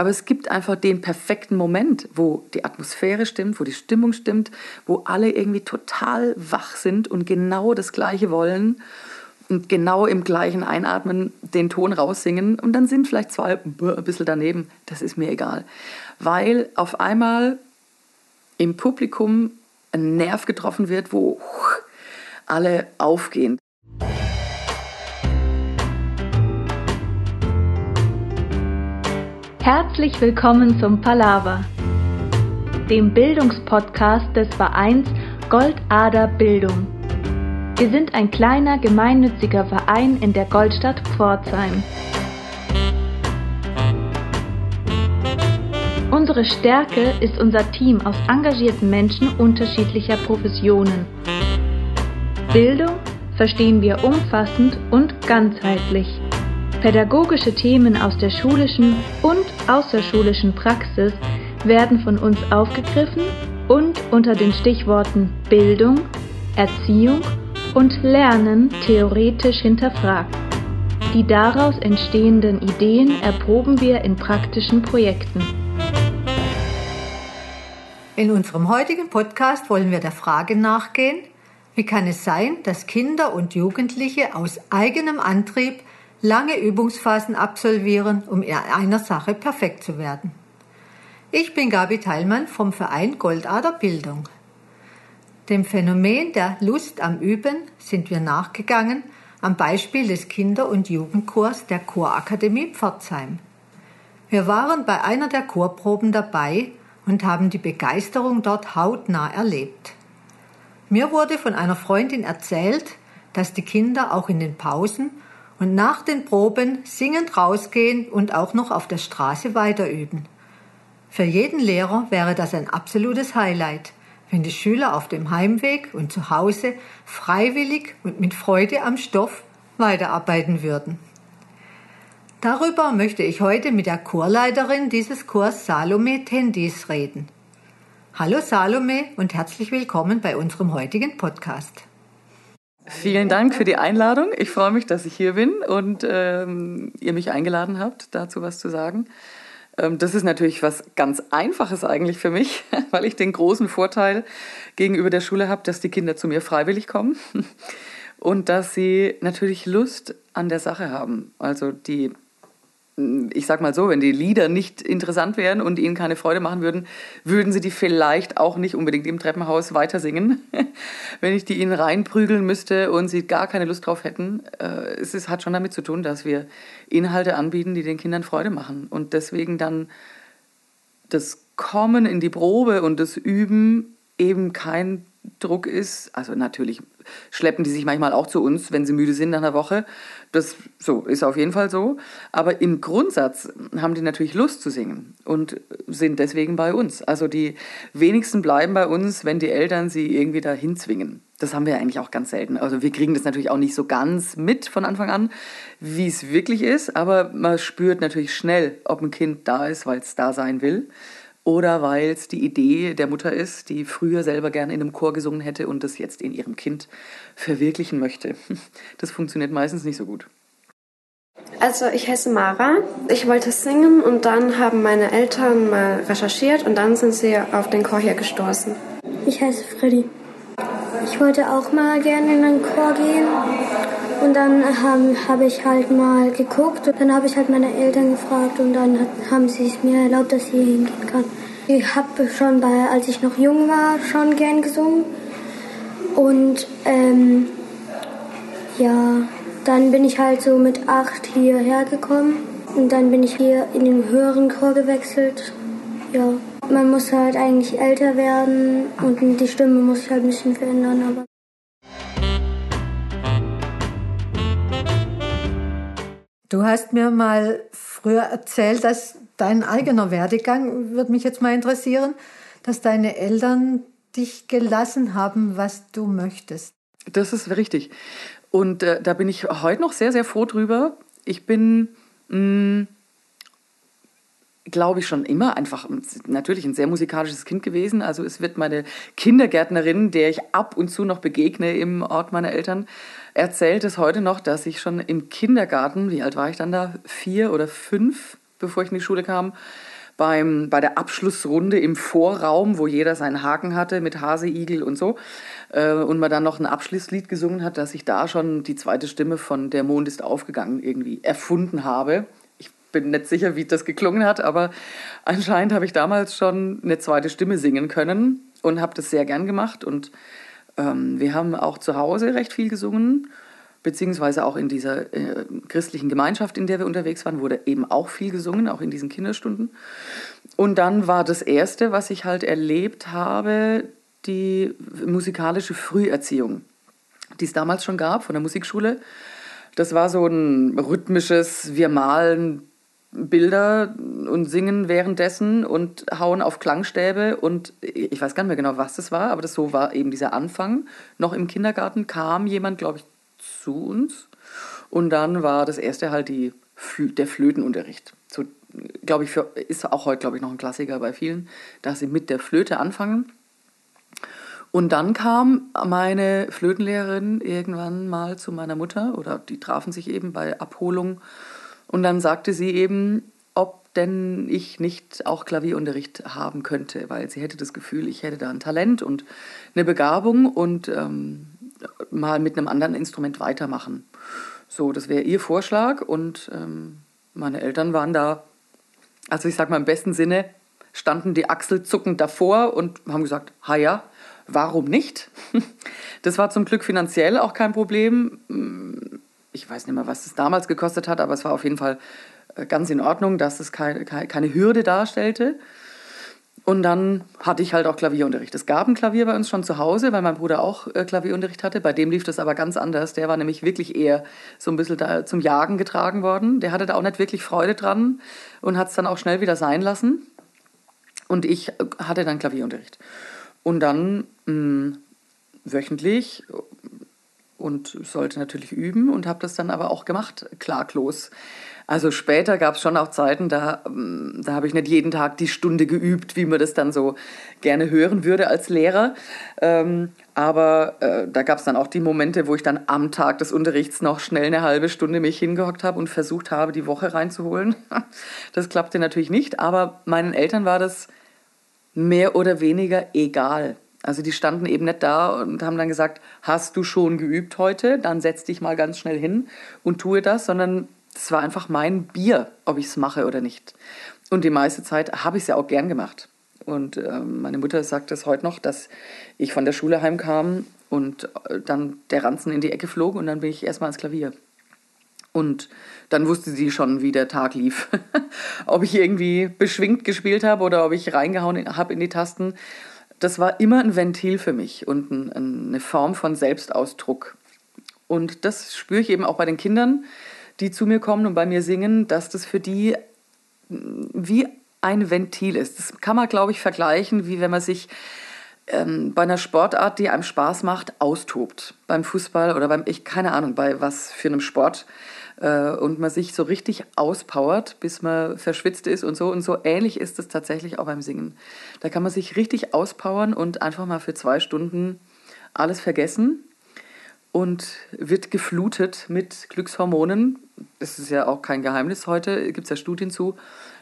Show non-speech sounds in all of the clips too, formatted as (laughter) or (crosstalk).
Aber es gibt einfach den perfekten Moment, wo die Atmosphäre stimmt, wo die Stimmung stimmt, wo alle irgendwie total wach sind und genau das Gleiche wollen und genau im gleichen Einatmen den Ton raussingen. Und dann sind vielleicht zwei ein bisschen daneben. Das ist mir egal. Weil auf einmal im Publikum ein Nerv getroffen wird, wo alle aufgehen. Herzlich willkommen zum Palaver, dem Bildungspodcast des Vereins Goldader Bildung. Wir sind ein kleiner gemeinnütziger Verein in der Goldstadt Pforzheim. Unsere Stärke ist unser Team aus engagierten Menschen unterschiedlicher Professionen. Bildung verstehen wir umfassend und ganzheitlich. Pädagogische Themen aus der schulischen und außerschulischen Praxis werden von uns aufgegriffen und unter den Stichworten Bildung, Erziehung und Lernen theoretisch hinterfragt. Die daraus entstehenden Ideen erproben wir in praktischen Projekten. In unserem heutigen Podcast wollen wir der Frage nachgehen, wie kann es sein, dass Kinder und Jugendliche aus eigenem Antrieb lange Übungsphasen absolvieren, um in einer Sache perfekt zu werden. Ich bin Gabi Teilmann vom Verein Goldader Bildung. Dem Phänomen der Lust am Üben sind wir nachgegangen am Beispiel des Kinder- und Jugendchors der Chorakademie Pforzheim. Wir waren bei einer der Chorproben dabei und haben die Begeisterung dort hautnah erlebt. Mir wurde von einer Freundin erzählt, dass die Kinder auch in den Pausen und nach den Proben singend rausgehen und auch noch auf der Straße weiterüben. Für jeden Lehrer wäre das ein absolutes Highlight, wenn die Schüler auf dem Heimweg und zu Hause freiwillig und mit Freude am Stoff weiterarbeiten würden. Darüber möchte ich heute mit der Chorleiterin dieses Chors Salome Tendis reden. Hallo Salome und herzlich willkommen bei unserem heutigen Podcast. Vielen Dank für die Einladung. Ich freue mich, dass ich hier bin und ähm, ihr mich eingeladen habt, dazu was zu sagen. Ähm, das ist natürlich was ganz Einfaches eigentlich für mich, (laughs) weil ich den großen Vorteil gegenüber der Schule habe, dass die Kinder zu mir freiwillig kommen (laughs) und dass sie natürlich Lust an der Sache haben. Also die ich sag mal so, wenn die Lieder nicht interessant wären und ihnen keine Freude machen würden, würden sie die vielleicht auch nicht unbedingt im Treppenhaus weiter singen. (laughs) wenn ich die ihnen reinprügeln müsste und sie gar keine Lust drauf hätten, äh, es ist, hat schon damit zu tun, dass wir Inhalte anbieten, die den Kindern Freude machen. Und deswegen dann das Kommen in die Probe und das Üben eben kein Druck ist. Also natürlich schleppen die sich manchmal auch zu uns, wenn sie müde sind nach einer Woche. Das so ist auf jeden Fall so. Aber im Grundsatz haben die natürlich Lust zu singen und sind deswegen bei uns. Also die wenigsten bleiben bei uns, wenn die Eltern sie irgendwie dahin zwingen. Das haben wir eigentlich auch ganz selten. Also wir kriegen das natürlich auch nicht so ganz mit von Anfang an, wie es wirklich ist. Aber man spürt natürlich schnell, ob ein Kind da ist, weil es da sein will oder weil es die Idee der Mutter ist, die früher selber gerne in einem Chor gesungen hätte und das jetzt in ihrem Kind verwirklichen möchte. (laughs) Das funktioniert meistens nicht so gut. Also ich heiße Mara. Ich wollte singen und dann haben meine Eltern mal recherchiert und dann sind sie auf den Chor hier gestoßen. Ich heiße Freddy. Ich wollte auch mal gerne in einen Chor gehen und dann habe hab ich halt mal geguckt und dann habe ich halt meine Eltern gefragt und dann hat, haben sie es mir erlaubt, dass ich hier hingehen kann. Ich habe schon bei, als ich noch jung war, schon gern gesungen. Und ähm, ja, dann bin ich halt so mit acht hierher gekommen. Und dann bin ich hier in den höheren Chor gewechselt. Ja, man muss halt eigentlich älter werden und die Stimme muss sich halt ein bisschen verändern. Aber Du hast mir mal früher erzählt, dass dein eigener Werdegang, würde mich jetzt mal interessieren, dass deine Eltern dich gelassen haben, was du möchtest. Das ist richtig. Und äh, da bin ich heute noch sehr, sehr froh drüber. Ich bin, mm, glaube ich, schon immer einfach natürlich ein sehr musikalisches Kind gewesen. Also es wird meine Kindergärtnerin, der ich ab und zu noch begegne im Ort meiner Eltern, erzählt es heute noch, dass ich schon im Kindergarten, wie alt war ich dann da? Vier oder fünf? bevor ich in die Schule kam, beim, bei der Abschlussrunde im Vorraum, wo jeder seinen Haken hatte mit Haseigel und so, äh, und man dann noch ein Abschlusslied gesungen hat, dass ich da schon die zweite Stimme von Der Mond ist aufgegangen irgendwie erfunden habe. Ich bin nicht sicher, wie das geklungen hat, aber anscheinend habe ich damals schon eine zweite Stimme singen können und habe das sehr gern gemacht. Und ähm, wir haben auch zu Hause recht viel gesungen beziehungsweise auch in dieser äh, christlichen Gemeinschaft, in der wir unterwegs waren, wurde eben auch viel gesungen, auch in diesen Kinderstunden. Und dann war das Erste, was ich halt erlebt habe, die musikalische Früherziehung, die es damals schon gab von der Musikschule. Das war so ein rhythmisches, wir malen Bilder und singen währenddessen und hauen auf Klangstäbe und ich weiß gar nicht mehr genau, was das war, aber das so war eben dieser Anfang. Noch im Kindergarten kam jemand, glaube ich, zu uns. Und dann war das erste halt die, der Flötenunterricht. So, glaube ich, für, ist auch heute, glaube ich, noch ein Klassiker bei vielen, dass sie mit der Flöte anfangen. Und dann kam meine Flötenlehrerin irgendwann mal zu meiner Mutter oder die trafen sich eben bei Abholung und dann sagte sie eben, ob denn ich nicht auch Klavierunterricht haben könnte, weil sie hätte das Gefühl, ich hätte da ein Talent und eine Begabung und ähm, mal mit einem anderen Instrument weitermachen. So, das wäre ihr Vorschlag und ähm, meine Eltern waren da, also ich sage mal im besten Sinne, standen die achselzuckend davor und haben gesagt, ha ja, warum nicht? (laughs) Das war zum Glück finanziell auch kein Problem. Ich weiß nicht mehr, was es damals gekostet hat, aber es war auf jeden Fall äh, ganz in Ordnung, dass es keine, keine Hürde darstellte. Und dann hatte ich halt auch Klavierunterricht. Es gab ein Klavier bei uns schon zu Hause, weil mein Bruder auch äh, Klavierunterricht hatte. Bei dem lief das aber ganz anders. Der war nämlich wirklich eher so ein bisschen zum Jagen getragen worden. Der hatte da auch nicht wirklich Freude dran und hat es dann auch schnell wieder sein lassen. Und ich äh, hatte dann Klavierunterricht. Und dann mh, hm, wöchentlich und sollte natürlich üben und habe das dann aber auch gemacht, klaglos. Also später gab es schon auch Zeiten, da, ähm, da habe ich nicht jeden Tag die Stunde geübt, wie man das dann so gerne hören würde als Lehrer. Ähm, aber äh, da gab es dann auch die Momente, wo ich dann am Tag des Unterrichts noch schnell eine halbe Stunde mich hingehockt habe und versucht habe, die Woche reinzuholen. (laughs) Das klappte natürlich nicht, aber meinen Eltern war das mehr oder weniger egal. Also die standen eben nicht da und haben dann gesagt, hast du schon geübt heute? Dann setz dich mal ganz schnell hin und tue das, sondern das war einfach mein Bier, ob ich es mache oder nicht. Und die meiste Zeit habe ich es ja auch gern gemacht. Und äh, meine Mutter sagt es heute noch, dass ich von der Schule heimkam und äh, dann der Ranzen in die Ecke flog und dann bin ich erstmal ans Klavier. Und dann wusste sie schon, wie der Tag lief. (laughs) ob ich irgendwie beschwingt gespielt habe oder ob ich reingehauen habe in die Tasten. Das war immer ein Ventil für mich und ein, eine Form von Selbstausdruck. Und das spüre ich eben auch bei den Kindern die zu mir kommen und bei mir singen, dass das für die mm, wie ein Ventil ist. Das kann man, glaube ich, vergleichen, wie wenn man sich ähm, bei einer Sportart, die einem Spaß macht, austobt. Beim Fußball oder beim, ich keine Ahnung, bei was für einem Sport. Äh, und man sich so richtig auspowert, bis man verschwitzt ist und so. Und so ähnlich ist es tatsächlich auch beim Singen. Da kann man sich richtig auspowern und einfach mal für zwei Stunden alles vergessen und wird geflutet mit Glückshormonen. Das ist ja auch kein Geheimnis heute, gibt es ja Studien zu,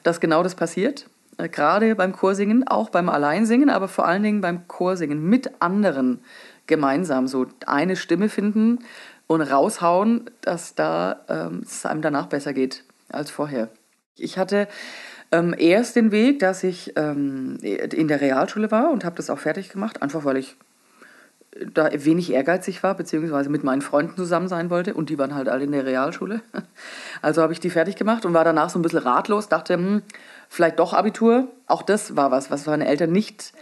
dass genau das passiert. Äh, gerade beim Chorsingen, auch beim Alleinsingen, aber vor allen Dingen beim Chorsingen mit anderen gemeinsam so eine Stimme finden und raushauen, dass da ähm, es einem danach besser geht als vorher. Ich hatte ähm, erst den Weg, dass ich ähm, in der Realschule war und habe das auch fertig gemacht, einfach weil ich da wenig ehrgeizig war, beziehungsweise mit meinen Freunden zusammen sein wollte und die waren halt alle in der Realschule. (laughs) Also habe ich die fertig gemacht und war danach so ein bisschen ratlos, dachte, hm, vielleicht doch Abitur. Auch das war was, was meine Eltern nicht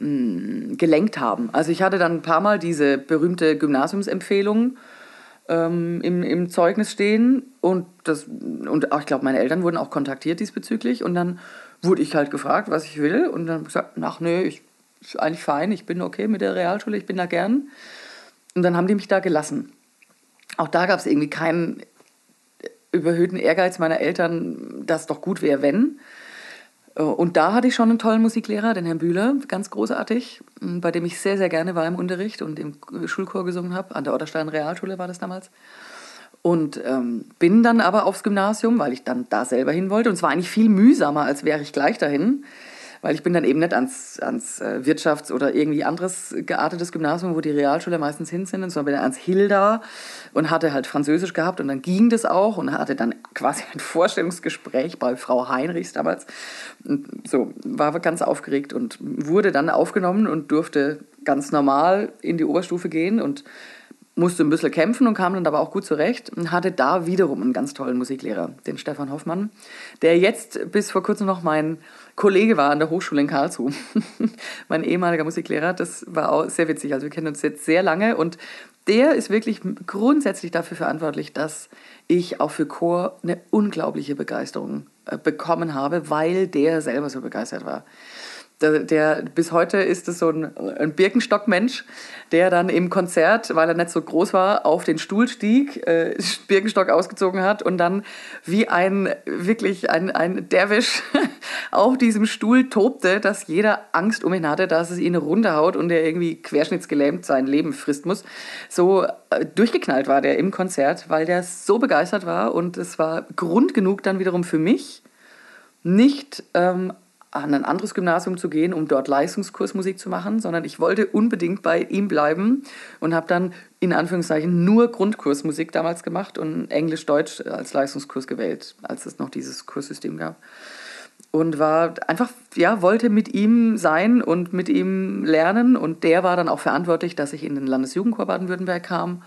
mh, hm, gelenkt haben. Also ich hatte dann ein paar Mal diese berühmte Gymnasiumsempfehlung ähm, im, im Zeugnis stehen und, das, und auch, ich glaube, meine Eltern wurden auch kontaktiert diesbezüglich und dann wurde ich halt gefragt, was ich will und dann gesagt, ach nö, ich ist eigentlich fein, ich bin okay mit der Realschule, ich bin da gern. Und dann haben die mich da gelassen. Auch da gab es irgendwie keinen überhöhten Ehrgeiz meiner Eltern, dass doch gut wäre, wenn. Und da hatte ich schon einen tollen Musiklehrer, den Herrn Bühler, ganz großartig, bei dem ich sehr, sehr gerne war im Unterricht und im Schulchor gesungen habe. An der Otterstein Realschule war das damals. Und ähm, bin dann aber aufs Gymnasium, weil ich dann da selber hin wollte. Und es war eigentlich viel mühsamer, als wäre ich gleich dahin weil ich bin dann eben nicht ans, ans äh, Wirtschafts- oder irgendwie anderes geartetes Gymnasium, wo die Realschüler meistens hin sind, sondern bin dann ans Hilda und hatte halt Französisch gehabt und dann ging das auch und hatte dann quasi ein Vorstellungsgespräch bei Frau Heinrichs damals. Und so, war ganz aufgeregt und wurde dann aufgenommen und durfte ganz normal in die Oberstufe gehen und musste ein bisschen kämpfen und kam dann aber auch gut zurecht und hatte da wiederum einen ganz tollen Musiklehrer, den Stefan Hoffmann, der jetzt bis vor kurzem noch mein Kollege war an der Hochschule in Karlsruhe. (laughs) mein ehemaliger Musiklehrer, das war auch sehr witzig. Also wir kennen uns jetzt sehr lange und der ist wirklich grundsätzlich dafür verantwortlich, dass ich auch für Chor eine unglaubliche Begeisterung äh, bekommen habe, weil der selber so begeistert war der, der, bis heute ist es so ein, ein Birkenstock-Mensch, der dann im Konzert, weil er nicht so groß war, auf den Stuhl stieg, äh, (laughs) Birkenstock ausgezogen hat und dann wie ein wirklich ein, ein Derwisch (laughs) auf diesem Stuhl tobte, dass jeder Angst um ihn hatte, dass es ihn runterhaut und er irgendwie querschnittsgelähmt sein Leben frist muss. So äh, durchgeknallt war der im Konzert, weil der so begeistert war und es war Grund genug dann wiederum für mich, nicht ähm, an ein anderes Gymnasium zu gehen, um dort Leistungskursmusik zu machen, sondern ich wollte unbedingt bei ihm bleiben und habe dann in Anführungszeichen nur Grundkursmusik damals gemacht und Englisch-Deutsch als Leistungskurs gewählt, als es noch dieses Kurssystem gab. Und war einfach, ja, wollte mit ihm sein und mit ihm lernen. Und der war dann auch verantwortlich, dass ich in den Landesjugendchor Baden-Württemberg kam.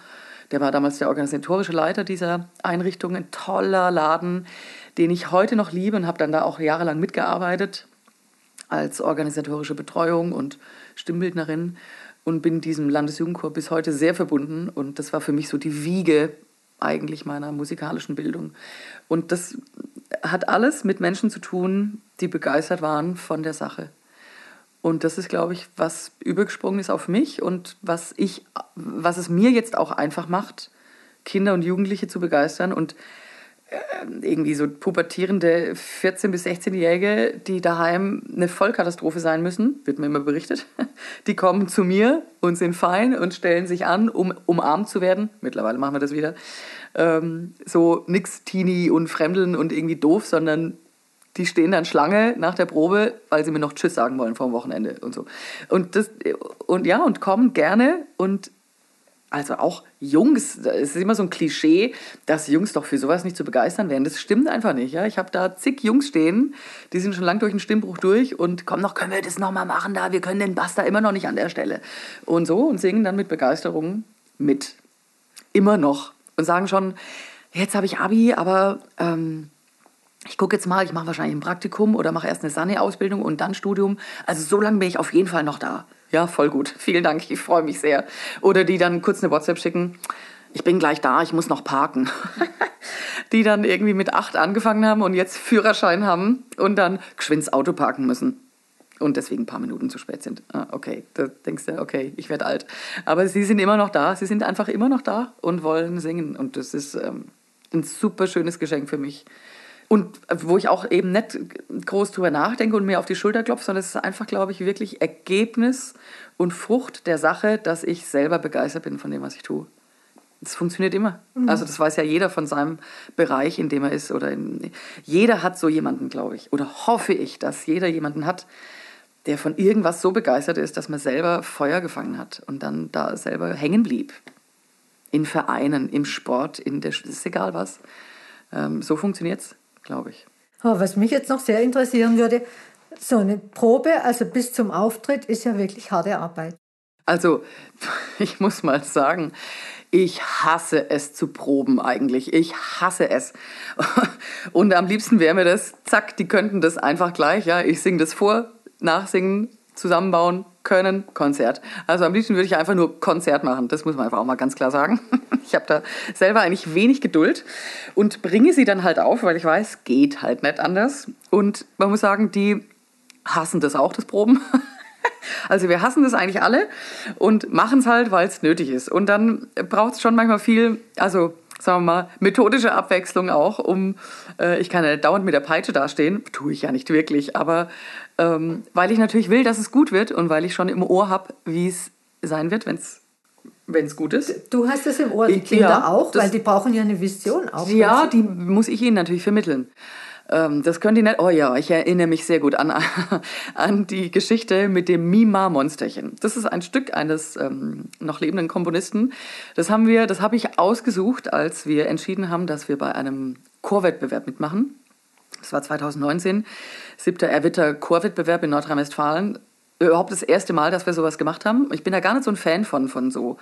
Der war damals der organisatorische Leiter dieser Einrichtung, ein toller Laden, den ich heute noch liebe und habe dann da auch jahrelang mitgearbeitet als organisatorische Betreuung und Stimmbildnerin und bin diesem Landesjugendchor bis heute sehr verbunden. Und das war für mich so die Wiege eigentlich meiner musikalischen Bildung. Und das hat alles mit Menschen zu tun, die begeistert waren von der Sache. Und das ist, glaube ich, was übergesprungen ist auf mich und was ich, was es mir jetzt auch einfach macht, Kinder und Jugendliche zu begeistern und irgendwie so pubertierende 14- bis 16-Jährige, die daheim eine Vollkatastrophe sein müssen, wird mir immer berichtet. (laughs) Die kommen zu mir und sind fein und stellen sich an, um umarmt zu werden. Mittlerweile machen wir das wieder. Ähm, so nix Teenie und Fremdeln und irgendwie doof, sondern die stehen dann Schlange nach der Probe, weil sie mir noch Tschüss sagen wollen vor dem Wochenende und so. Und das und ja und kommen gerne und also auch Jungs, es ist immer so ein Klischee, dass Jungs doch für sowas nicht zu begeistern wären. Das stimmt einfach nicht. Ja? Ich habe da zig Jungs stehen, die sind schon lang durch den Stimmbruch durch und kommen noch, können wir das nochmal machen da, wir können den Bass da immer noch nicht an der Stelle. Und so und singen dann mit Begeisterung mit. Immer noch. Und sagen schon, jetzt habe ich Abi, aber ähm, ich gucke jetzt mal, ich mache wahrscheinlich ein Praktikum oder mache erst eine Sani-Ausbildung und dann Studium. Also so lange bin ich auf jeden Fall noch da. Ja, voll gut. (laughs) Vielen Dank, ich freue mich sehr. Oder die dann kurz eine WhatsApp schicken. Ich bin gleich da, ich muss noch parken. (laughs) die dann irgendwie mit acht angefangen haben und jetzt Führerschein haben und dann geschwind Auto parken müssen und deswegen ein paar Minuten zu spät sind. Ah, okay, da denkst du, okay, ich werde alt. Aber sie sind immer noch da, sie sind einfach immer noch da und wollen singen. Und das ist ähm, ein super schönes Geschenk für mich. Und wo ich auch eben nicht groß drüber nachdenke und mir auf die Schulter klopfe, sondern es ist einfach, glaube ich, wirklich Ergebnis und Frucht der Sache, dass ich selber begeistert bin von dem, was ich tue. Das funktioniert immer. Mhm. Also das weiß ja jeder von seinem Bereich, in dem er ist. Oder in, jeder hat so jemanden, glaube ich. Oder hoffe ich, dass jeder jemanden hat, der von irgendwas so begeistert ist, dass man selber Feuer gefangen hat und dann da selber hängen blieb. In Vereinen, im Sport, in der, ist egal was. Ähm, so funktioniert es glaube ich. Aber was mich jetzt noch sehr interessieren würde, so eine Probe, also bis zum Auftritt, ist ja wirklich harte Arbeit. Also, (laughs) ich muss mal sagen, ich hasse es zu proben eigentlich. Ich hasse es. (laughs) Und am liebsten wäre mir das, zack, die könnten das einfach gleich, ja, ich singe das vor, nachsingen, zusammenbauen, können, Konzert. Also am liebsten würde ich einfach nur Konzert machen. Das muss man einfach auch mal ganz klar sagen. (laughs) Ich habe da selber eigentlich wenig Geduld und bringe sie dann halt auf, weil ich weiß, geht halt nicht anders. Und man muss sagen, die hassen das auch, das Proben. (laughs) Also wir hassen das eigentlich alle und machen es halt, weil es nötig ist. Und dann braucht es schon manchmal viel, also sagen wir mal, methodische Abwechslung auch, um, äh, ich kann ja dauernd mit der Peitsche dastehen, tue ich ja nicht wirklich, aber ähm, weil ich natürlich will, dass es gut wird und weil ich schon im Ohr habe, wie es sein wird, wenn es wenn es gut ist. Du hast es im Ohr, die Kinder ja, auch, weil die brauchen ja eine Vision auch. Ja, die muss ich ihnen natürlich vermitteln. Ähm, das können die nicht. Oh ja, ich erinnere mich sehr gut an, (laughs) an die Geschichte mit dem Mima-Monsterchen. Das ist ein Stück eines ähm, noch lebenden Komponisten. Das haben wir, das habe ich ausgesucht, als wir entschieden haben, dass wir bei einem Chorwettbewerb mitmachen. Das war 2019, siebter Erwitter Chorwettbewerb in Nordrhein-Westfalen. Überhaupt das erste Mal, dass wir sowas gemacht haben. Ich bin da gar nicht so ein Fan von, von so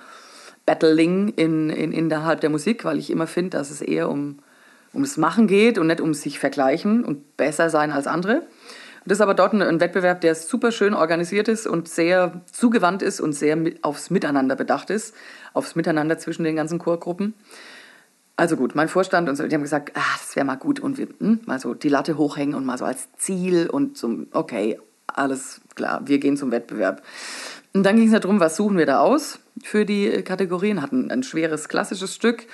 Battling in, in, innerhalb der Musik, weil ich immer finde, dass es eher um ums Machen geht und nicht um sich vergleichen und besser sein als andere. Das ist aber dort ein, Wettbewerb, der super schön organisiert ist und sehr zugewandt ist und sehr aufs Miteinander bedacht ist, aufs Miteinander zwischen den ganzen Chorgruppen. Also gut, mein Vorstand und so, die haben gesagt, ah, das wäre mal gut und wir hm, mal so die Latte hochhängen und mal so als Ziel und zum, okay, alles klar, wir gehen zum Wettbewerb. Und dann ging es darum, was suchen wir da aus für die Kategorien, hatten ein schweres klassisches Stück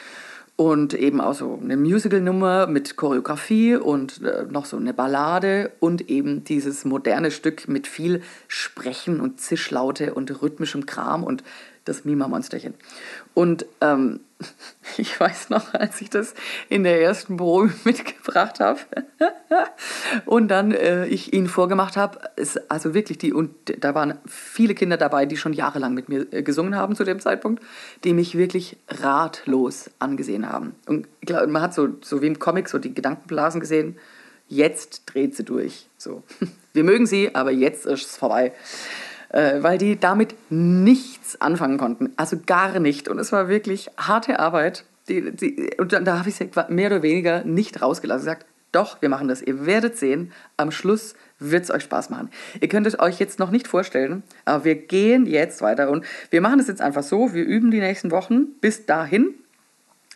und eben auch so eine Musical-Nummer mit Choreografie und äh, noch so eine Ballade und eben dieses moderne Stück mit viel Sprechen und Zischlaute und rhythmischem Kram und das Mima-Monsterchen. Und ähm, (laughs) ich weiß noch, als ich das in der ersten Probe (laughs) mitgebracht habe (laughs) und dann äh, ich ihn vorgemacht habe, also wirklich die, und da waren viele Kinder dabei, die schon jahrelang mit mir äh, gesungen haben zu dem Zeitpunkt, die mich wirklich ratlos angesehen haben. Und ich glaube, man hat so, so wie im Comic so die Gedankenblasen gesehen, jetzt dreht sie durch. So. Wir mögen sie, aber jetzt ist es vorbei äh, weil die damit nichts anfangen konnten. Also gar nicht. Und es war wirklich harte Arbeit. Die, die, und dann, da habe ich sie mehr oder weniger nicht rausgelassen. Gesagt, doch, wir machen das. Ihr werdet sehen, am Schluss wird es euch Spaß machen. Ihr könnt es euch jetzt noch nicht vorstellen, aber wir gehen jetzt weiter und wir machen es jetzt einfach so. Wir üben die nächsten Wochen bis dahin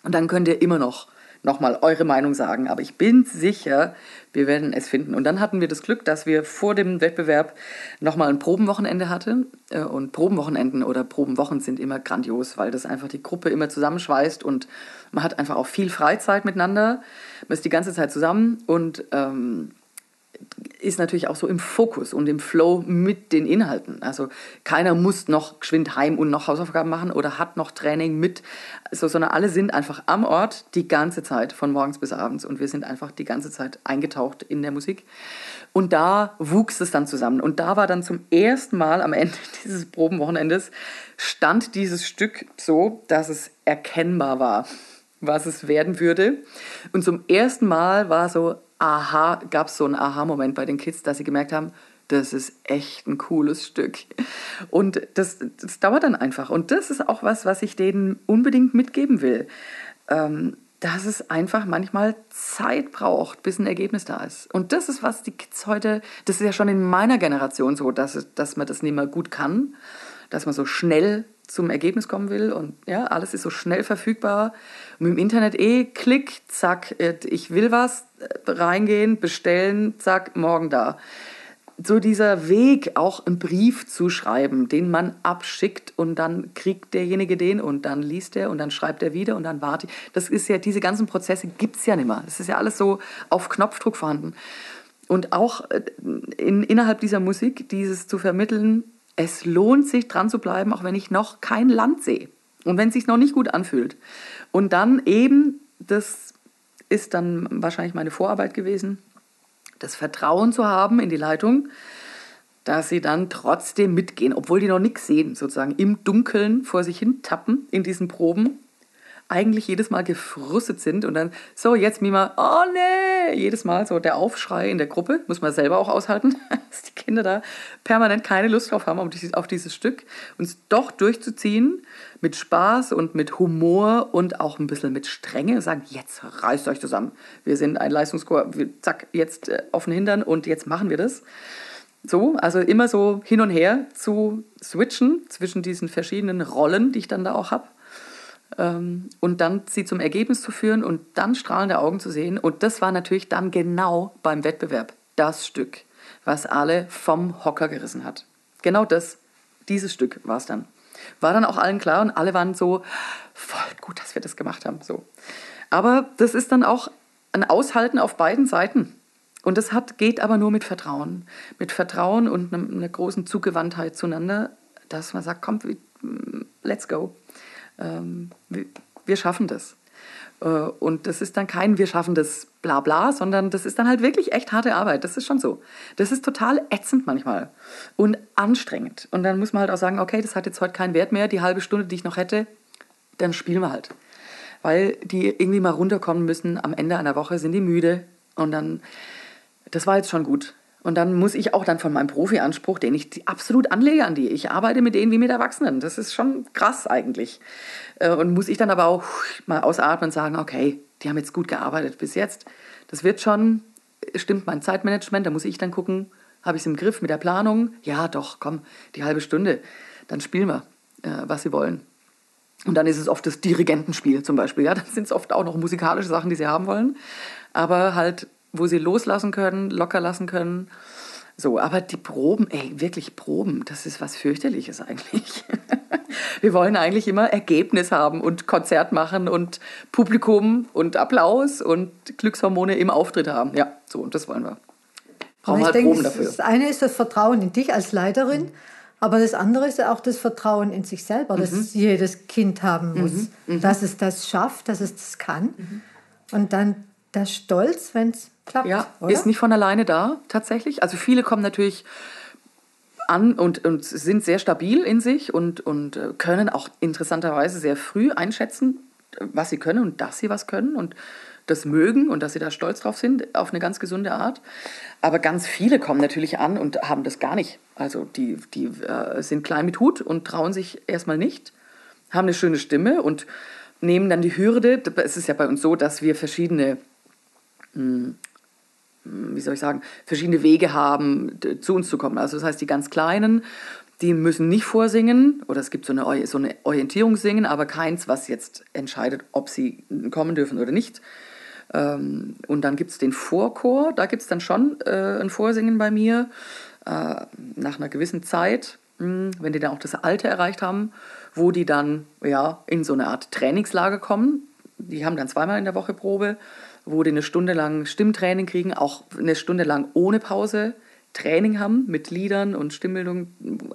und dann könnt ihr immer noch nochmal eure Meinung sagen. Aber ich bin sicher, wir werden es finden. Und dann hatten wir das Glück, dass wir vor dem Wettbewerb nochmal ein Probenwochenende hatten. Äh, und Probenwochenenden oder Probenwochen sind immer grandios, weil das einfach die Gruppe immer zusammenschweißt und man hat einfach auch viel Freizeit miteinander. Man ist die ganze Zeit zusammen und ähm, ist natürlich auch so im Fokus und im Flow mit den Inhalten. Also keiner muss noch geschwind heim und noch Hausaufgaben machen oder hat noch Training mit, so, sondern alle sind einfach am Ort die ganze Zeit, von morgens bis abends. Und wir sind einfach die ganze Zeit eingetaucht in der Musik. Und da wuchs es dann zusammen. Und da war dann zum ersten Mal am Ende (laughs) dieses Probenwochenendes, stand dieses Stück so, dass es erkennbar war, was es werden würde. Und zum ersten Mal war so, Aha, gab es so einen Aha-Moment bei den Kids, dass sie gemerkt haben, das ist echt ein cooles Stück. Und das, das dauert dann einfach. Und das ist auch was, was ich denen unbedingt mitgeben will. Ähm, dass es einfach manchmal Zeit braucht, bis ein Ergebnis da ist. Und das ist, was die Kids heute, das ist ja schon in meiner Generation so, dass, dass man das nicht mehr gut kann, dass man so schnell zum Ergebnis kommen will und ja, alles ist so schnell verfügbar. Und im Internet eh, klick, zack, ich will was, äh, reingehen, bestellen, zack, morgen da. So dieser Weg, auch einen Brief zu schreiben, den man abschickt und dann kriegt derjenige den und dann liest er und dann schreibt er wieder und dann wartet. Das ist ja, diese ganzen Prozesse gibt es ja nicht mehr. Das ist ja alles so auf Knopfdruck vorhanden. Und auch äh, in, innerhalb dieser Musik, dieses zu vermitteln, es lohnt sich dran zu bleiben, auch wenn ich noch kein Land sehe und wenn es sich noch nicht gut anfühlt. Und dann eben, das ist dann wahrscheinlich meine Vorarbeit gewesen, das Vertrauen zu haben in die Leitung, dass sie dann trotzdem mitgehen, obwohl die noch nichts sehen, sozusagen im Dunkeln vor sich hin tappen in diesen Proben eigentlich jedes Mal gefrustet sind und dann, so, jetzt Mima, oh nee, jedes Mal so der Aufschrei in der Gruppe, muss man selber auch aushalten, (laughs) dass die Kinder da permanent keine Lust drauf haben, auf dieses, auf Stück, uns doch durchzuziehen mit Spaß und mit Humor und auch ein bisschen mit Strenge, sagen, jetzt reißt euch zusammen, wir sind ein Leistungschor, zack, jetzt äh, offen hindern und jetzt machen wir das. So, also immer so hin und her zu switchen zwischen diesen verschiedenen Rollen, die ich dann da auch habe und dann sie zum Ergebnis zu führen und dann strahlende Augen zu sehen. Und das war natürlich dann genau beim Wettbewerb das Stück, was alle vom Hocker gerissen hat. Genau das, dieses Stück war es dann. War dann auch allen klar und alle waren so, voll gut, dass wir das gemacht haben. So. Aber das ist dann auch ein Aushalten auf beiden Seiten. Und das hat, geht aber nur mit Vertrauen. Mit Vertrauen und einer, einer großen Zugewandtheit zueinander, dass man sagt, komm, let's go. Ähm, wir, schaffen das. Äh, und das ist dann kein Wir schaffen das Blabla, sondern das ist dann halt wirklich echt harte Arbeit. Das ist schon so. Das ist total ätzend manchmal und anstrengend. Und dann muss man halt auch sagen, okay, das hat jetzt heute keinen Wert mehr. Die halbe Stunde, die ich noch hätte, dann spielen wir halt. Weil die irgendwie mal runterkommen müssen. Am Ende einer Woche sind die müde. Und dann, das war jetzt schon gut. Und dann muss ich auch dann von meinem Profi-Anspruch, den ich absolut anlege an die, ich arbeite mit denen wie mit Erwachsenen. Das ist schon krass eigentlich. Äh, und muss ich dann aber auch mal ausatmen und sagen, okay, die haben jetzt gut gearbeitet bis jetzt. Das wird schon, stimmt mein Zeitmanagement, da muss ich dann gucken, habe ich es im Griff mit der Planung? Ja, doch, komm, die halbe Stunde, dann spielen wir, äh, was sie wollen. Und dann ist es oft das Dirigentenspiel zum Beispiel. Ja, dann sind es oft auch noch musikalische Sachen, die sie haben wollen. Aber halt wo sie loslassen können, locker lassen können. So, aber die Proben, ey, wirklich Proben, das ist was fürchterliches eigentlich. (laughs) Wir wollen eigentlich immer Ergebnis haben und Konzert machen und Publikum und Applaus und Glückshormone im Auftritt haben. Ja, so, und das wollen wir. Brauchen halt denke, Proben dafür. Das eine ist das Vertrauen in dich als Leiterin, mhm. aber das andere ist auch das Vertrauen in sich selber, das mhm. jedes Kind haben muss, mhm. mhm. dass es das schafft, dass es das kann. Mhm. Und dann der Stolz, wenn es klappt. Ja, oder? ist nicht von alleine da tatsächlich. Also viele kommen natürlich an und, und sind sehr stabil in sich und, und äh, können auch interessanterweise sehr früh einschätzen, was sie können und dass sie was können und das mögen und dass sie da stolz drauf sind, auf eine ganz gesunde Art. Aber ganz viele kommen natürlich an und haben das gar nicht. Also die, die äh, sind klein mit Hut und trauen sich erstmal nicht, haben eine schöne Stimme und nehmen dann die Hürde. Es ist ja bei uns so, dass wir verschiedene hm, wie soll ich sagen, verschiedene Wege haben, zu uns zu kommen. Also das heißt, die ganz Kleinen, die müssen nicht vorsingen oder es gibt so eine, so eine Orientierungssingen, aber keins, was jetzt entscheidet, ob sie kommen dürfen oder nicht. Ähm, und dann gibt es den Vorchor, da gibt es dann schon äh, ein Vorsingen bei mir äh, nach einer gewissen Zeit, hm, wenn die dann auch das Alter erreicht haben, wo die dann ja, in so eine Art Trainingslager kommen. Die haben dann zweimal in der Woche Probe wo die eine Stunde lang Stimmtraining kriegen, auch eine Stunde lang ohne Pause Training haben mit Liedern und Stimmbildung,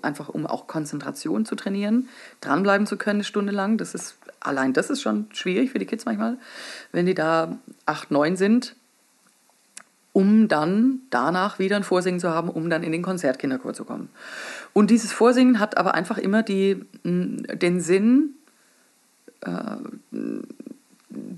einfach um auch Konzentration zu trainieren, dranbleiben zu können eine Stunde lang. Das ist allein das ist schon schwierig für die Kids manchmal, wenn die da acht, neun sind, um dann danach wieder ein Vorsingen zu haben, um dann in den Konzertkinderchor zu kommen. Und dieses Vorsingen hat aber einfach immer die, den Sinn, äh,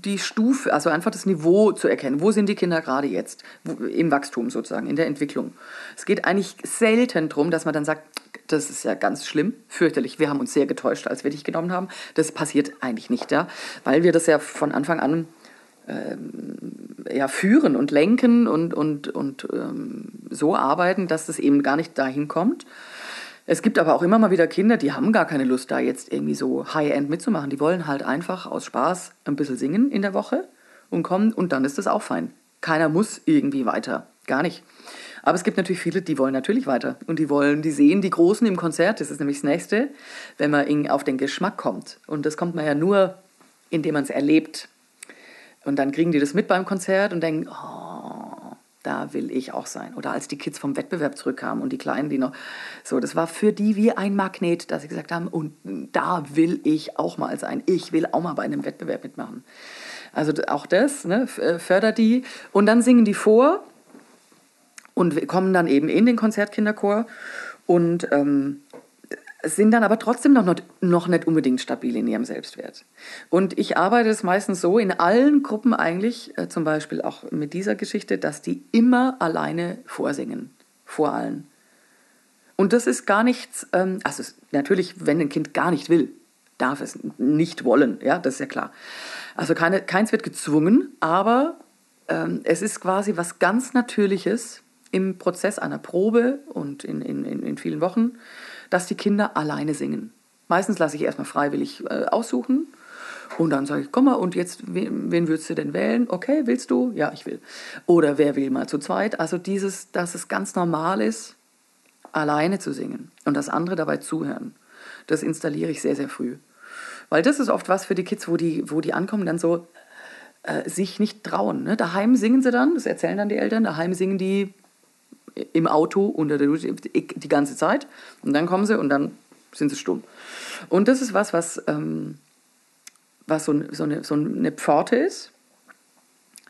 die Stufe, also einfach das Niveau zu erkennen. Wo sind die Kinder gerade jetzt im Wachstum sozusagen, in der Entwicklung? Es geht eigentlich selten darum, dass man dann sagt, das ist ja ganz schlimm, fürchterlich. Wir haben uns sehr getäuscht, als wir dich genommen haben. Das passiert eigentlich nicht, ja, weil wir das ja von Anfang an ähm, ja, führen und lenken und, und, und ähm, so arbeiten, dass das eben gar nicht dahin kommt. Es gibt aber auch immer mal wieder Kinder, die haben gar keine Lust, da jetzt irgendwie so High-End mitzumachen. Die wollen halt einfach aus Spaß ein bisschen singen in der Woche und kommen und dann ist das auch fein. Keiner muss irgendwie weiter. Gar nicht. Aber es gibt natürlich viele, die wollen natürlich weiter. Und die wollen, die sehen die Großen im Konzert. Das ist nämlich das Nächste, wenn man auf den Geschmack kommt. Und das kommt man ja nur, indem man es erlebt. Und dann kriegen die das mit beim Konzert und denken, oh, da will ich auch sein. Oder als die Kids vom Wettbewerb zurückkamen und die Kleinen, die noch so, das war für die wie ein Magnet, dass sie gesagt haben, und da will ich auch mal sein. Ich will auch mal bei einem Wettbewerb mitmachen. Also auch das ne, äh, fördert die. Und dann singen die vor und kommen dann eben in den Konzertkinderchor. Und ähm, sind dann aber trotzdem noch nicht, noch nicht unbedingt stabil in ihrem Selbstwert. Und ich arbeite es meistens so in allen Gruppen eigentlich, äh, zum Beispiel auch mit dieser Geschichte, dass die immer alleine vorsingen, vor allen. Und das ist gar nichts, ähm, also natürlich, wenn ein Kind gar nicht will, darf es nicht wollen, ja, das ist ja klar. Also keine, keins wird gezwungen, aber ähm, es ist quasi was ganz Natürliches im Prozess einer Probe und in, in, in vielen Wochen, dass die Kinder alleine singen. Meistens lasse ich erstmal freiwillig äh, aussuchen und dann sage ich, komm mal, und jetzt, wen, wen würdest du denn wählen? Okay, willst du? Ja, ich will. Oder wer will mal zu zweit? Also dieses, dass es ganz normal ist, alleine zu singen und dass andere dabei zuhören, das installiere ich sehr, sehr früh. Weil das ist oft was für die Kids, wo die, wo die ankommen, dann so äh, sich nicht trauen. Ne? Daheim singen sie dann, das erzählen dann die Eltern, daheim singen die im Auto unter der Dusche die ganze Zeit. Und dann kommen sie und dann sind sie stumm. Und das ist was, was, ähm, was so, so, eine, so eine Pforte ist,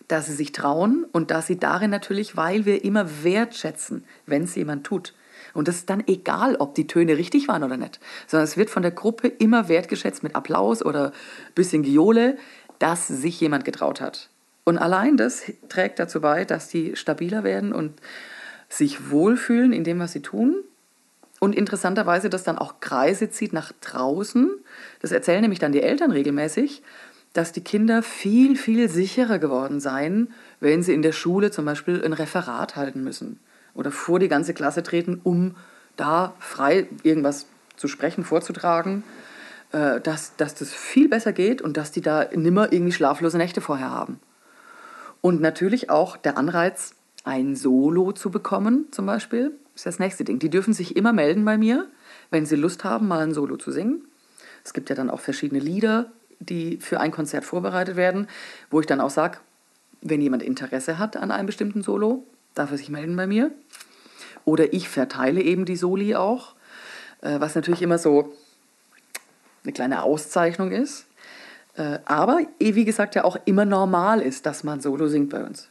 dass sie sich trauen und dass sie darin natürlich, weil wir immer wertschätzen, wenn es jemand tut. Und es ist dann egal, ob die Töne richtig waren oder nicht, sondern es wird von der Gruppe immer wertgeschätzt mit Applaus oder bisschen Giole, dass sich jemand getraut hat. Und allein das trägt dazu bei, dass die stabiler werden und sich wohlfühlen in dem, was sie tun. Und interessanterweise das dann auch Kreise zieht nach draußen. Das erzählen nämlich dann die Eltern regelmäßig, dass die Kinder viel, viel sicherer geworden seien, wenn sie in der Schule zum Beispiel ein Referat halten müssen oder vor die ganze Klasse treten, um da frei irgendwas zu sprechen, vorzutragen, äh, dass, dass das viel besser geht und dass die da nimmer irgendwie schlaflose Nächte vorher haben. Und natürlich auch der Anreiz, ein Solo zu bekommen, zum Beispiel, ist das nächste Ding. Die dürfen sich immer melden bei mir, wenn sie Lust haben, mal ein Solo zu singen. Es gibt ja dann auch verschiedene Lieder, die für ein Konzert vorbereitet werden, wo ich dann auch sage, wenn jemand Interesse hat an einem bestimmten Solo, darf er sich melden bei mir. Oder ich verteile eben die Soli auch, äh, was natürlich immer so eine kleine Auszeichnung ist. Äh, aber, eh, wie gesagt, ja auch immer normal ist, dass man Solo singt bei uns.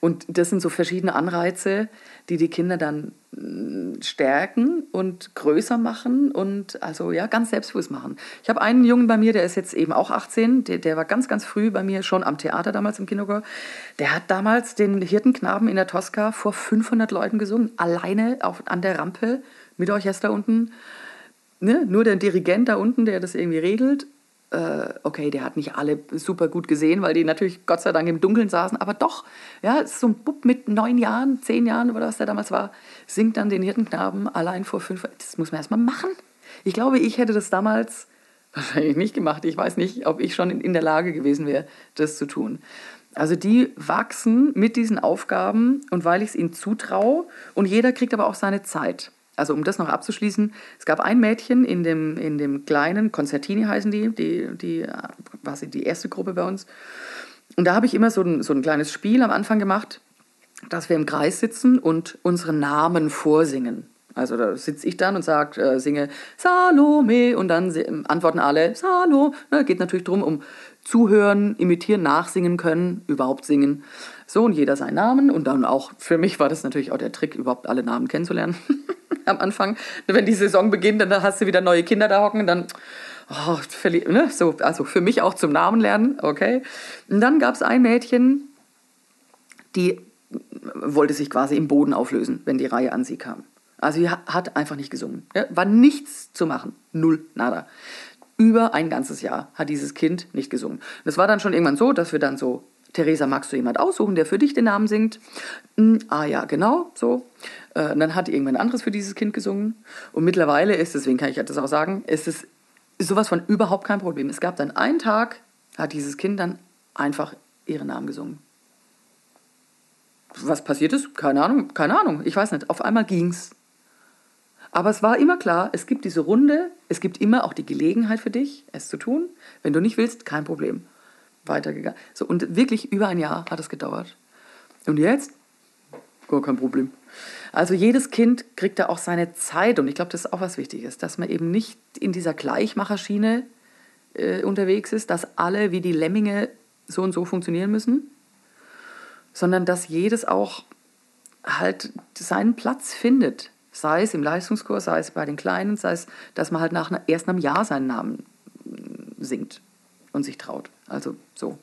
Und das sind so verschiedene Anreize, die die Kinder dann mm, stärken und größer machen und also ja, ganz selbstbewusst machen. Ich habe einen Jungen bei mir, der ist jetzt eben auch 18, der, der war ganz, ganz früh bei mir schon am Theater damals im Kinderchor. Der hat damals den Hirtenknaben in der Tosca vor 500 Leuten gesungen, alleine auf, an der Rampe mit Orchester unten. Ne? Nur der Dirigent da unten, der das irgendwie regelt okay, der hat nicht alle super gut gesehen, weil die natürlich Gott sei Dank im Dunkeln saßen, aber doch, ja, so ein Bub mit neun Jahren, zehn Jahren oder was der damals war, singt dann den Hirtenknaben allein vor fünf, das muss man erstmal machen. Ich glaube, ich hätte das damals (laughs) wahrscheinlich nicht gemacht. Ich weiß nicht, ob ich schon in der Lage gewesen wäre, das zu tun. Also die wachsen mit diesen Aufgaben und weil ich es ihnen zutraue und jeder kriegt aber auch seine Zeit. Also um das noch abzuschließen, es gab ein Mädchen in dem, in dem kleinen, Konzertini heißen die, die, die war die erste Gruppe bei uns. Und da habe ich immer so ein, so ein kleines Spiel am Anfang gemacht, dass wir im Kreis sitzen und unsere Namen vorsingen. Also da sitze ich dann und sag, äh, singe Salome und dann antworten alle Salo. Ne, geht natürlich darum, um zuhören, imitieren, nachsingen können, überhaupt singen. So und jeder seinen Namen und dann auch, für mich war das natürlich auch der Trick, überhaupt alle Namen kennenzulernen. (laughs) am Anfang. Wenn die Saison beginnt, dann hast du wieder neue Kinder da hocken, dann oh, ne? so, also für mich auch zum Namen lernen, okay. Und dann gab es ein Mädchen, die wollte sich quasi im Boden auflösen, wenn die Reihe an sie kam. Also sie hat einfach nicht gesungen. Ja? War nichts zu machen. Null, nada. Über ein ganzes Jahr hat dieses Kind nicht gesungen. Das war dann schon irgendwann so, dass wir dann so Theresa, magst du jemand aussuchen, der für dich den Namen singt? Hm, ah ja, genau, so. Äh, und dann hat irgendwann anderes für dieses Kind gesungen. Und mittlerweile ist, deswegen kann ich das auch sagen, ist es sowas von überhaupt kein Problem. Es gab dann einen Tag, hat dieses Kind dann einfach ihren Namen gesungen. Was passiert ist? Keine Ahnung, keine Ahnung. Ich weiß nicht. Auf einmal ging's. Aber es war immer klar, es gibt diese Runde, es gibt immer auch die Gelegenheit für dich, es zu tun. Wenn du nicht willst, kein Problem weitergegangen. So, und wirklich über ein Jahr hat es gedauert. Und jetzt? Gar kein Problem. Also jedes Kind kriegt da auch seine Zeit und ich glaube, das ist auch was Wichtiges, dass man eben nicht in dieser Gleichmacherschiene äh, unterwegs ist, dass alle wie die Lemminge so und so funktionieren müssen, sondern dass jedes auch halt seinen Platz findet. Sei es im Leistungskurs, sei es bei den Kleinen, sei es, dass man halt nach erst einem Jahr seinen Namen singt und sich traut. Also so.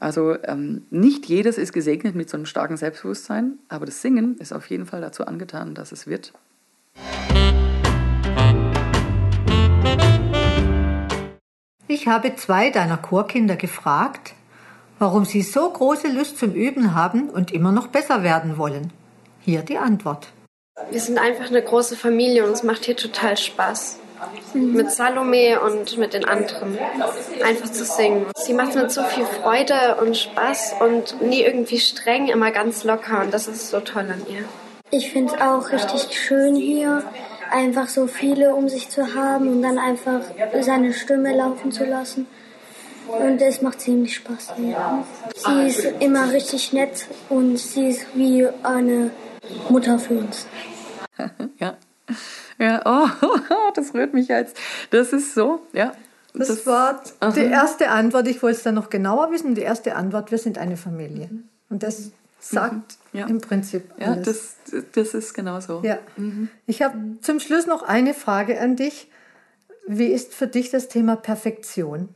Also ähm, nicht jedes ist gesegnet mit so einem starken Selbstbewusstsein, aber das Singen ist auf jeden Fall dazu angetan, dass es wird. Ich habe zwei deiner Chorkinder gefragt, warum sie so große Lust zum Üben haben und immer noch besser werden wollen. Hier die Antwort. Wir sind einfach eine große Familie und es macht hier total Spaß mit Salome und mit den anderen einfach zu singen. Sie macht mit so viel Freude und Spaß und nie irgendwie streng, immer ganz locker und das ist so toll an ihr. Ich finde es auch richtig schön hier, einfach so viele um sich zu haben und dann einfach seine Stimme laufen zu lassen. Und es macht ziemlich Spaß hier. Sie ist immer richtig nett und sie ist wie eine Mutter für uns. (laughs) ja. Ja, oh, (laughs) das rührt mich jetzt. Das ist so, ja. Das, das war aha. die erste Antwort. Ich wollte es dann noch genauer wissen. Die erste Antwort, wir sind eine Familie. Und das sagt mhm. ja. im Prinzip alles. Ja, das, das ist genau so. Ja. Mhm. Ich habe zum Schluss noch eine Frage an dich. Wie ist für dich das Thema Perfektion?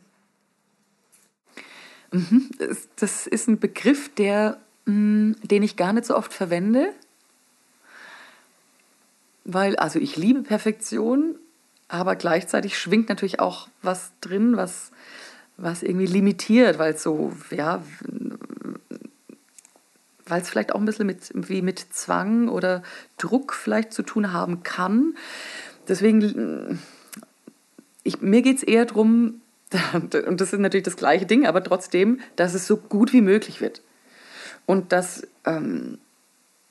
Mhm. Das ist ein Begriff, der, mm, den ich gar nicht so oft verwende. Weil, also ich liebe Perfektion, aber gleichzeitig schwingt natürlich auch was drin, was, was irgendwie limitiert, weil es so, ja, weil es vielleicht auch ein bisschen mit, wie mit Zwang oder Druck vielleicht zu tun haben kann. Deswegen, ich, mir geht es eher darum, (laughs) und das ist natürlich das gleiche Ding, aber trotzdem, dass es so gut wie möglich wird. Und dass, ähm,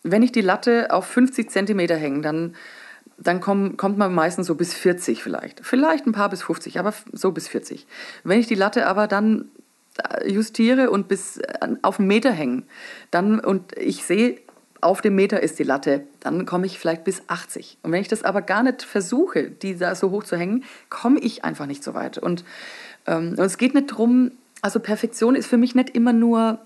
wenn ich die Latte auf 50 Zentimeter hänge, dann, dann komm, kommt man meistens so bis 40 vielleicht. Vielleicht ein paar bis 50, aber so bis 40. Wenn ich die Latte aber dann justiere und bis auf einen Meter hängen, dann und ich sehe, auf dem Meter ist die Latte, dann komme ich vielleicht bis 80. Und wenn ich das aber gar nicht versuche, die da so hoch zu hängen, komme ich einfach nicht so weit. Und, ähm, und es geht nicht darum, also Perfektion ist für mich nicht immer nur,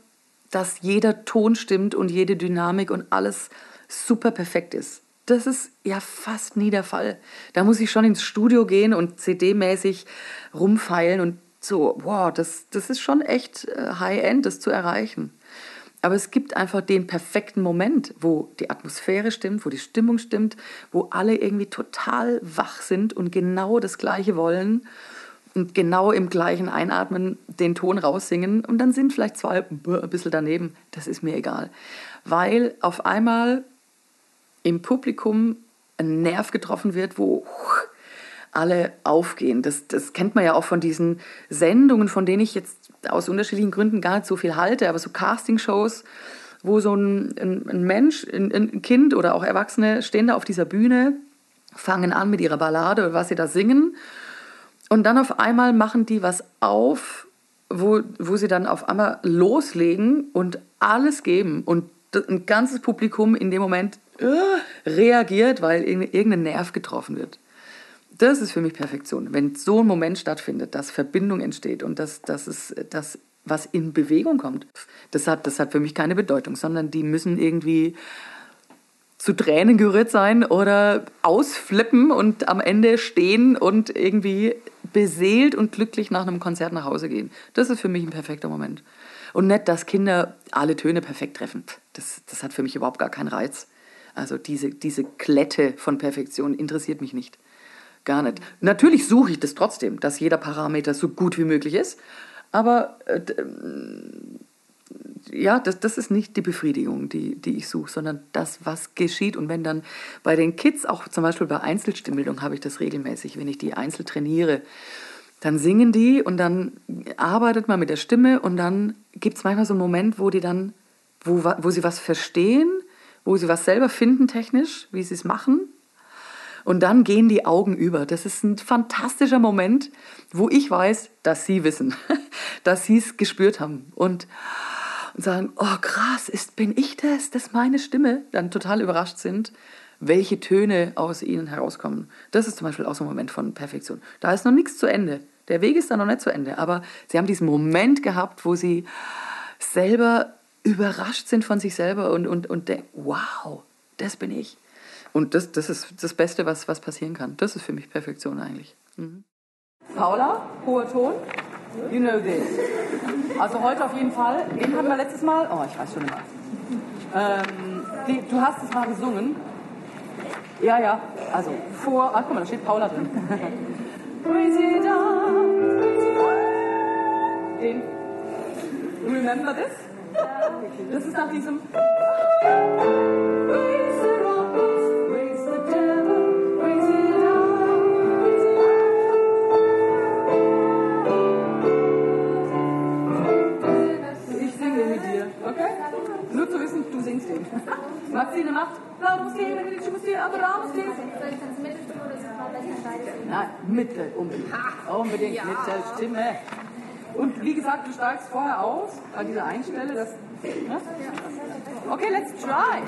dass jeder Ton stimmt und jede Dynamik und alles super perfekt ist. Das ist ja fast nie der Fall. Da muss ich schon ins Studio gehen und CD-mäßig rumfeilen und so, wow, das, das ist schon echt äh, High-End, das zu erreichen. Aber es gibt einfach den perfekten Moment, wo die Atmosphäre stimmt, wo die Stimmung stimmt, wo alle irgendwie total wach sind und genau das Gleiche wollen und genau im gleichen Einatmen den Ton raussingen. Und dann sind vielleicht zwei ein bisschen daneben. Das ist mir egal. Weil auf einmal im Publikum ein Nerv getroffen wird, wo alle aufgehen. Das, das kennt man ja auch von diesen Sendungen, von denen ich jetzt aus unterschiedlichen Gründen gar nicht so viel halte, aber so Castingshows, wo so ein, ein, ein Mensch, ein, ein, Kind oder auch Erwachsene stehen da auf dieser Bühne, fangen an mit ihrer Ballade oder was sie da singen und dann auf einmal machen die was auf, wo, wo sie dann auf einmal loslegen und alles geben und ein ganzes Publikum in dem Moment äh, reagiert, weil irgendein Nerv getroffen wird. Das ist für mich Perfektion. Wenn so ein Moment stattfindet, dass Verbindung entsteht und dass, dass es dass was in Bewegung kommt, das hat, das hat für mich keine Bedeutung, sondern die müssen irgendwie zu Tränen gerührt sein oder ausflippen und am Ende stehen und irgendwie beseelt und glücklich nach einem Konzert nach Hause gehen. Das ist für mich ein perfekter Moment. Und nicht, dass Kinder alle Töne perfekt treffen. Das, das hat für mich überhaupt gar keinen Reiz. Also diese, diese Klette von Perfektion interessiert mich nicht. Gar nicht. Natürlich suche ich das trotzdem, dass jeder Parameter so gut wie möglich ist. Aber äh, ja, das, das ist nicht die Befriedigung, die, die ich suche, sondern das, was geschieht. Und wenn dann bei den Kids, auch zum Beispiel bei Einzelstimmbildung habe ich das regelmäßig, wenn ich die einzeln trainiere, dann singen die und dann arbeitet man mit der Stimme und dann gibt es manchmal so einen Moment, wo die dann, wo, wo sie was verstehen, wo sie was selber finden technisch, wie sie es machen und dann gehen die Augen über. Das ist ein fantastischer Moment, wo ich weiß, dass sie wissen, (laughs) dass sie es gespürt haben und, und sagen, oh krass, ist, bin ich das? Das ist meine Stimme. Dann total überrascht sind, welche Töne aus ihnen herauskommen. Das ist zum Beispiel auch so ein Moment von Perfektion. Da ist noch nichts zu Ende. Der Weg ist da noch nicht zu Ende. Aber sie haben diesen Moment gehabt, wo sie selber überrascht sind von sich selber und, und, und denken, wow, das bin ich. Und das, das ist das Beste, was, was passieren kann. Das ist für mich Perfektion eigentlich. Mhm. Paula, hoher Ton. You know this. Also heute auf jeden Fall. Den hatten wir letztes Mal. Oh, ich weiß schon immer. Ähm, du hast es mal gesungen. Ja, ja. Also vor. Ach, guck mal, da steht Paula drin. Den. Remember this? Das ist nach diesem. Maxine macht, laut muss gehen, ich muss gehen, aber muss gehen. Soll ich dann Mittelstimme oder so Nein, Mittel, unbedingt. Unbedingt, ja. Mittelstimme. Und wie gesagt, du steigst vorher aus, bei dieser Einstelle, das, ne? Okay, let's try.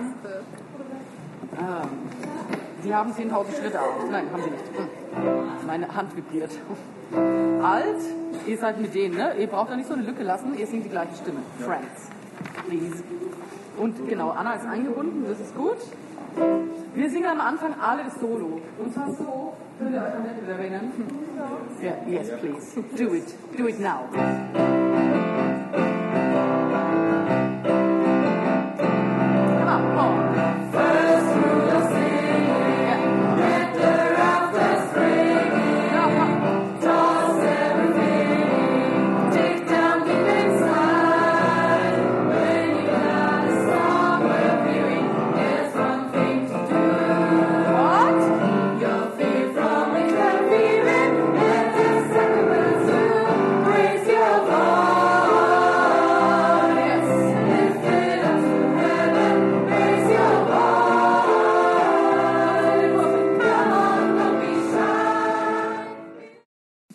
Ähm, sie haben 10.000 Schritte aus. Nein, haben sie nicht. Hm. Meine Hand vibriert. Alt, ihr seid mit denen, ne? Ihr braucht da nicht so eine Lücke lassen, ihr singt die gleiche Stimme. Friends. Please. Und genau, Anna ist eingebunden, das ist gut. Wir singen am Anfang alle das Solo. Und zwar so, könnt ihr euch an das erinnern? Ja, yes, please. Do it. Do it now.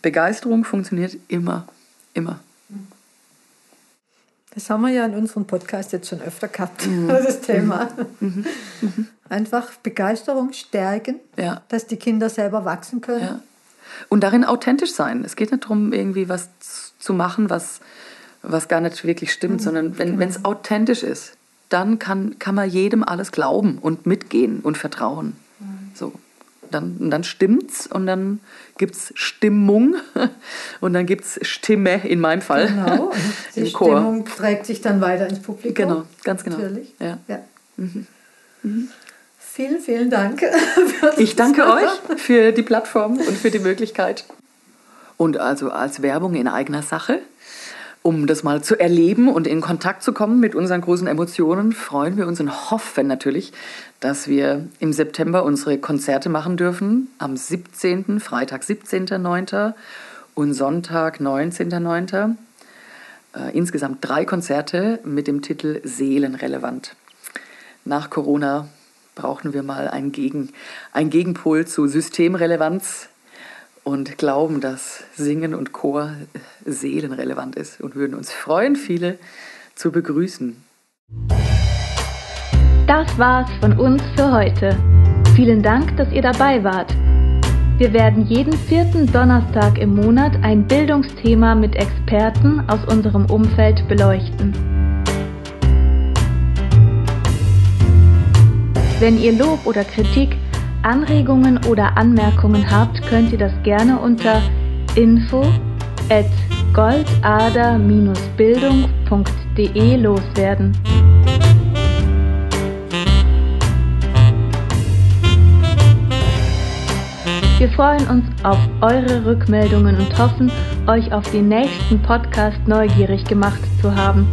Begeisterung funktioniert immer, immer. Das haben wir ja in unserem Podcast jetzt schon öfter gehabt, mhm. (laughs) das Thema. Mhm. Mhm. Einfach Begeisterung stärken, ja. dass die Kinder selber wachsen können. Ja. Und darin authentisch sein. Es geht nicht darum, irgendwie was zu machen, was, was gar nicht wirklich stimmt, mhm. sondern wenn genau. es authentisch ist, dann kann, kann man jedem alles glauben und mitgehen und vertrauen. Mhm. So dann, dann stimmt's und dann gibt es Stimmung (laughs) und dann gibt es Stimme in meinem Fall. Genau, (laughs) die im Chor. Stimmung trägt sich dann weiter ins Publikum. Genau, ganz genau. Natürlich. Ja. ja. Mhm. Mhm. Vielen, vielen Dank. (laughs) ich danke euch für die Plattform und für die Möglichkeit. Und also als Werbung in eigener Sache um das mal zu erleben und in Kontakt zu kommen mit unseren großen Emotionen, freuen wir uns und hoffen natürlich, dass wir im September unsere Konzerte machen dürfen. Am 17., Freitag 17.09. und Sonntag 19.09. Äh, insgesamt drei Konzerte mit dem Titel Seelenrelevant. Nach Corona brauchen wir mal einen, Gegen, einen Gegenpol zu Systemrelevanz und glauben, dass Singen und Chor seelenrelevant ist und würden uns freuen, viele zu begrüßen. Das war's von uns für heute. Vielen Dank, dass ihr dabei wart. Wir werden jeden vierten Donnerstag im Monat ein Bildungsthema mit Experten aus unserem Umfeld beleuchten. Wenn ihr Lob oder Kritik Anregungen oder Anmerkungen habt, könnt ihr das gerne unter info at goldader-bildung.de loswerden. Wir freuen uns auf eure Rückmeldungen und hoffen, euch auf den nächsten Podcast neugierig gemacht zu haben.